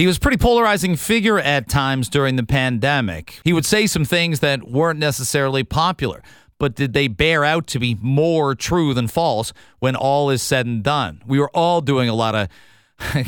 He was pretty polarizing figure at times during the pandemic. He would say some things that weren't necessarily popular, but did they bear out to be more true than false when all is said and done? We were all doing a lot of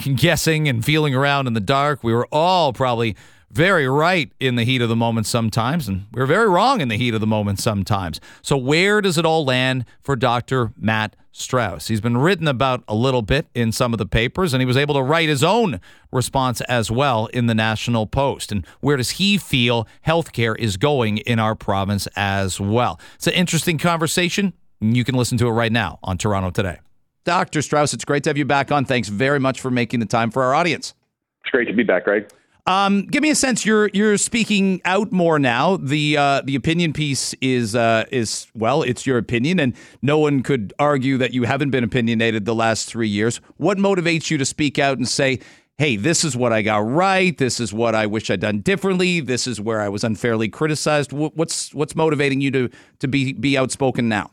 guessing and feeling around in the dark. We were all probably very right in the heat of the moment sometimes, and we are very wrong in the heat of the moment sometimes. So, where does it all land for Dr. Matt Strauss? He's been written about a little bit in some of the papers, and he was able to write his own response as well in the National Post. And where does he feel healthcare is going in our province as well? It's an interesting conversation. You can listen to it right now on Toronto Today. Dr. Strauss, it's great to have you back on. Thanks very much for making the time for our audience. It's great to be back, Greg. Um, give me a sense. You're you're speaking out more now. The uh, the opinion piece is uh, is well, it's your opinion, and no one could argue that you haven't been opinionated the last three years. What motivates you to speak out and say, "Hey, this is what I got right. This is what I wish I'd done differently. This is where I was unfairly criticized." What's what's motivating you to to be be outspoken now?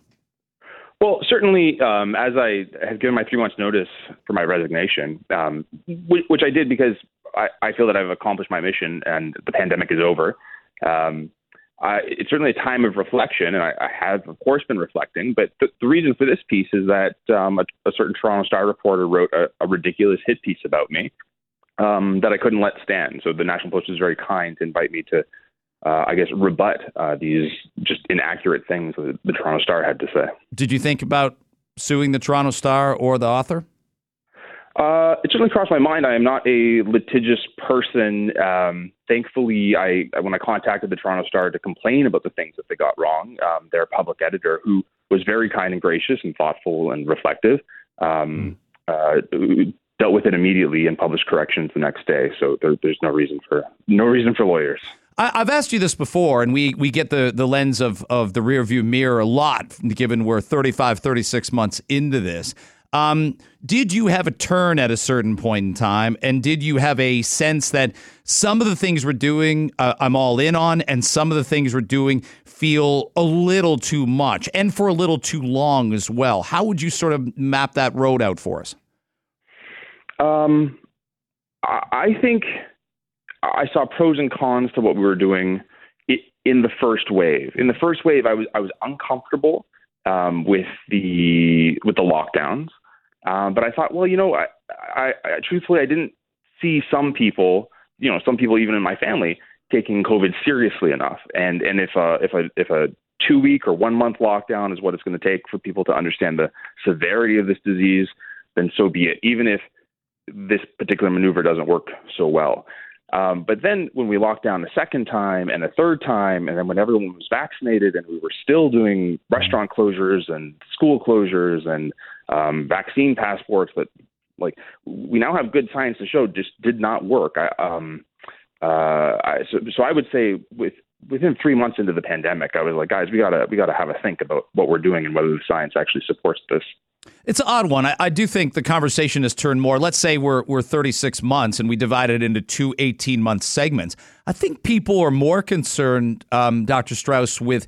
Well, certainly, um, as I have given my three months' notice for my resignation, um, which, which I did because I, I feel that I've accomplished my mission and the pandemic is over. Um, I, it's certainly a time of reflection, and I, I have, of course, been reflecting. But th- the reason for this piece is that um, a, a, certain Toronto Star reporter wrote a, a ridiculous hit piece about me um, that I couldn't let stand. So the National Post was very kind to invite me to, uh, I guess, rebut uh, these just inaccurate things that the Toronto Star had to say. Did you think about suing the Toronto Star or the author? Uh, it certainly crossed my mind. I am not a litigious person. Um, thankfully, I when I contacted the Toronto Star to complain about the things that they got wrong, um, their public editor, who was very kind and gracious and thoughtful and reflective, um, mm. uh, dealt with it immediately and published corrections the next day. So there, there's no reason for no reason for lawyers. I, have asked you this before, and we, we get the, the lens of, of the rearview mirror a lot, given we're 35, 36 months into this. Um, did you have a turn at a certain point in time? And did you have a sense that some of the things we're doing, uh, I'm all in on, and some of the things we're doing feel a little too much and for a little too long as well? How would you sort of map that road out for us? Um, I think I saw pros and cons to what we were doing in the first wave. In the first wave, I was I was uncomfortable um, with the with the lockdowns. Um, but I thought, well, you know, I, I, I truthfully I didn't see some people, you know, some people even in my family taking COVID seriously enough. And and if a if a if a two week or one month lockdown is what it's going to take for people to understand the severity of this disease, then so be it. Even if this particular maneuver doesn't work so well. Um, but then when we locked down the second time and the third time, and then when everyone was vaccinated and we were still doing restaurant closures and school closures and um, vaccine passports that, like, we now have good science to show just did not work. I, um, uh, I, so, so I would say with within three months into the pandemic, I was like, guys, we gotta we gotta have a think about what we're doing and whether the science actually supports this. It's an odd one. I, I, do think the conversation has turned more. Let's say we're we're 36 months and we divide it into two 18 month segments. I think people are more concerned, um, Dr. Strauss, with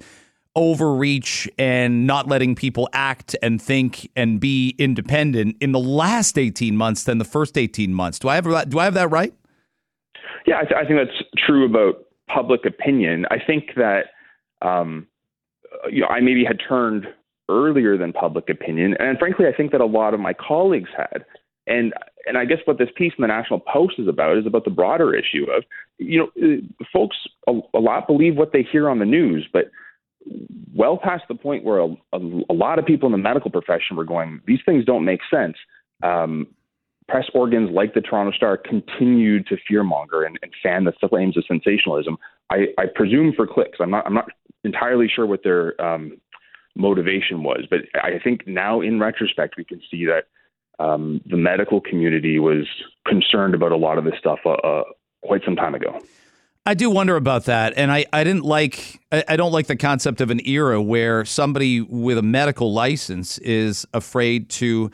overreach and not letting people act and think and be independent in the last 18 months than the first 18 months. Do I have that, do I have that right? Yeah, I, th- I think that's true about public opinion. I think that um, you know I maybe had turned earlier than public opinion. And frankly, I think that a lot of my colleagues had. And and I guess what this piece in the National Post is about is about the broader issue of, you know, folks a, a lot believe what they hear on the news, but well past the point where a, a, a, lot of people in the medical profession were going, these things don't make sense. Um, press organs like the Toronto Star continued to fearmonger and, and fan the flames of sensationalism. I, I presume for clicks. I'm not. I'm not entirely sure what their um, motivation was. But I think now, in retrospect, we can see that um, the medical community was concerned about a lot of this stuff uh, uh, quite some time ago. I do wonder about that, and I, I didn't like I, I don't like the concept of an era where somebody with a medical license is afraid to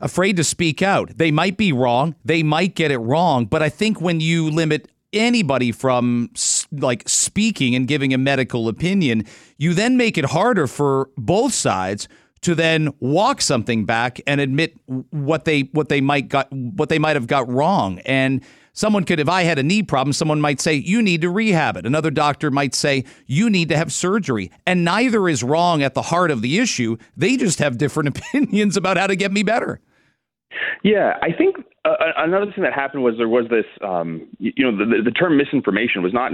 afraid to speak out. They might be wrong, they might get it wrong, but I think when you limit anybody from like speaking and giving a medical opinion, you then make it harder for both sides to then walk something back and admit what they what they might got what they might have got wrong and Someone could, if I had a knee problem, someone might say, you need to rehab it. Another doctor might say, you need to have surgery. And neither is wrong at the heart of the issue. They just have different opinions about how to get me better. Yeah, I think uh, another thing that happened was there was this, um, you, you know, the, the term misinformation was not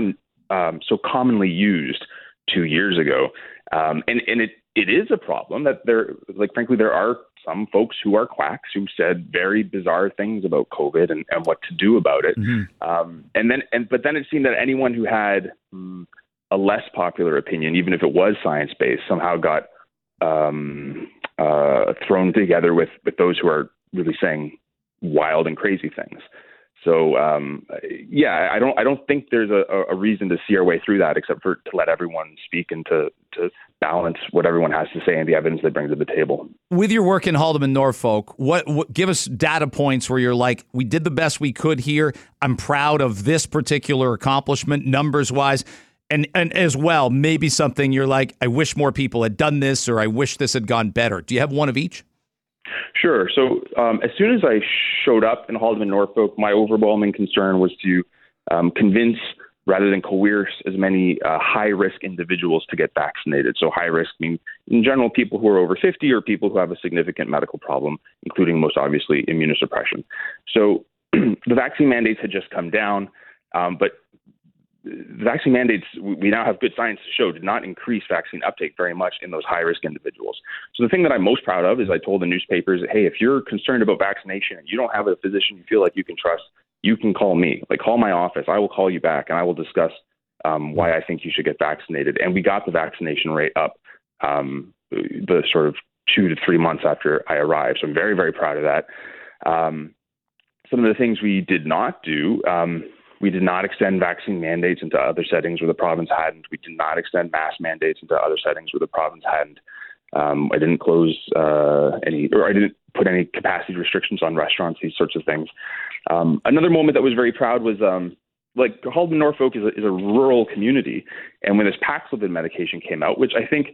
um, so commonly used two years ago, um, and and it it is a problem that there, like frankly, there are some folks who are quacks who said very bizarre things about COVID and, and what to do about it. Mm-hmm. Um, and then, and but then it seemed that anyone who had um, a less popular opinion, even if it was science based, somehow got um, uh, thrown together with with those who are really saying wild and crazy things. So um, yeah, I don't I don't think there's a, a reason to see our way through that except for to let everyone speak and to to balance what everyone has to say and the evidence they bring to the table. With your work in Haldimand Norfolk, what, what give us data points where you're like, we did the best we could here. I'm proud of this particular accomplishment, numbers wise. And, and as well, maybe something you're like, I wish more people had done this, or I wish this had gone better. Do you have one of each? Sure. So um, as soon as I showed up in Haldimand, Norfolk, my overwhelming concern was to um, convince rather than coerce as many uh, high risk individuals to get vaccinated. So, high risk means, in general, people who are over 50 or people who have a significant medical problem, including most obviously immunosuppression. So, the vaccine mandates had just come down, um, but the vaccine mandates, we now have good science to show, did not increase vaccine uptake very much in those high risk individuals. So, the thing that I'm most proud of is I told the newspapers, hey, if you're concerned about vaccination and you don't have a physician you feel like you can trust, you can call me. Like, call my office. I will call you back and I will discuss um, why I think you should get vaccinated. And we got the vaccination rate up um, the sort of two to three months after I arrived. So, I'm very, very proud of that. Um, some of the things we did not do, um, we did not extend vaccine mandates into other settings where the province hadn't. We did not extend mask mandates into other settings where the province hadn't. Um, I didn't close uh, any, or I didn't put any capacity restrictions on restaurants, these sorts of things. Um, another moment that was very proud was um, like Haldimand Norfolk is a, is a rural community, and when this Paxlovid medication came out, which I think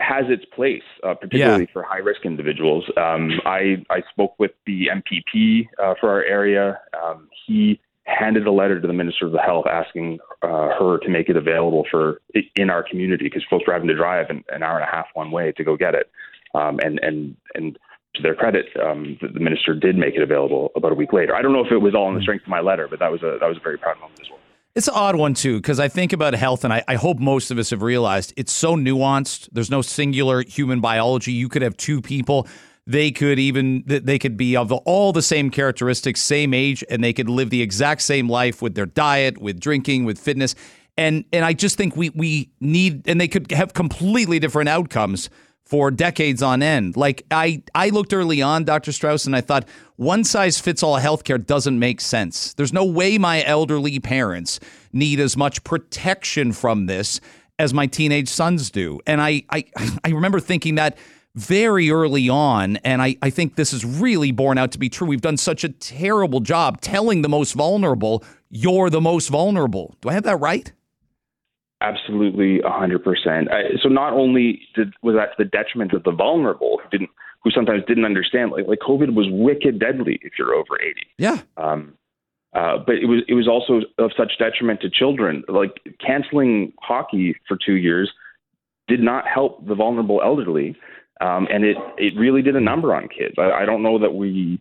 has its place, uh, particularly yeah. for high risk individuals. Um, I, I spoke with the MPP uh, for our area. Um, he handed a letter to the Minister of the Health asking uh, her to make it available for in our community because folks were having to drive an, an, hour and a half one way to go get it. Um, and and and to their credit, um, the, the, minister did make it available about a week later. I don't know if it was all in the hmm. strength of my letter, but that was a that was a very proud moment as well. It's an odd one too, because I think about health, and I, I, hope most of us have realized it's so nuanced. There's no singular human biology. You could have two people they could even they could be of all the same characteristics, same age, and they could live the exact same life with their diet, with drinking, with fitness. And and I just think we we need and they could have completely different outcomes for decades on end. Like I I looked early on, Dr. Strauss, and I thought one size fits all healthcare doesn't make sense. There's no way my elderly parents need as much protection from this as my teenage sons do. And I I, I remember thinking that very early on. And I, I think this is really borne out to be true. We've done such a terrible job telling the most vulnerable, you're the most vulnerable. Do I have that right? Absolutely, 100%. so not only did, was that to the detriment of the vulnerable who didn't, who sometimes didn't understand, like, like COVID was wicked deadly if you're over 80. Yeah. Um, uh, but it was it was also of such detriment to children. Like canceling hockey for two years did not help the vulnerable elderly. Um, and it it really did a number on kids. I, I don't know that we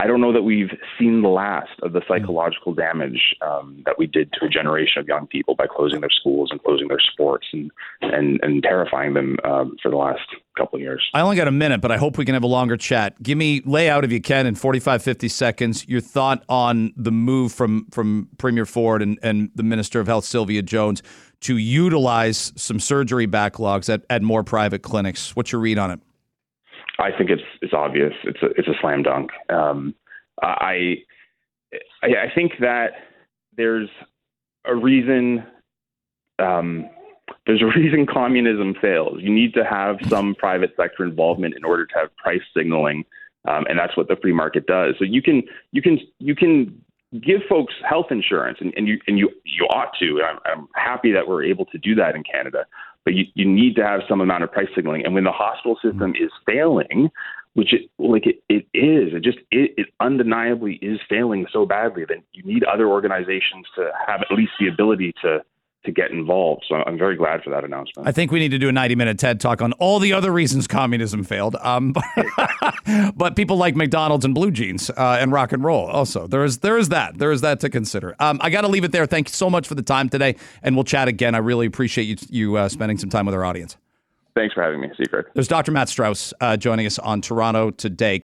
I don't know that we've seen the last of the psychological damage um, that we did to a generation of young people by closing their schools and closing their sports and and, and terrifying them um, for the last couple of years. I only got a minute, but I hope we can have a longer chat. Give me layout if you can in 45, 50 seconds your thought on the move from from Premier Ford and, and the Minister of Health Sylvia Jones to utilize some surgery backlogs at, at more private clinics. What's your read on it? I think it's it's obvious. It's a it's a slam dunk. Um, I, I think that there's a reason. Um, there's a reason communism fails. You need to have some private sector involvement in order to have price signaling, um, and that's what the free market does. So you can you can you can give folks health insurance, and, and you and you you ought to. I'm, I'm happy that we're able to do that in Canada, but you, you need to have some amount of price signaling. And when the hospital mm-hmm. system is failing, which it like it, it is. It just it, it undeniably is failing so badly that you need other organizations to have at least the ability to to get involved. So I'm very glad for that announcement. I think we need to do a 90 minute TED talk on all the other reasons communism failed. Um, but people like McDonald's and blue jeans uh, and rock and roll. Also, there is there is that there is that to consider. Um, I got to leave it there. Thank you so much for the time today, and we'll chat again. I really appreciate you you uh, spending some time with our audience. Thanks for having me, Secret. There's Dr. Matt Strauss uh, joining us on Toronto today.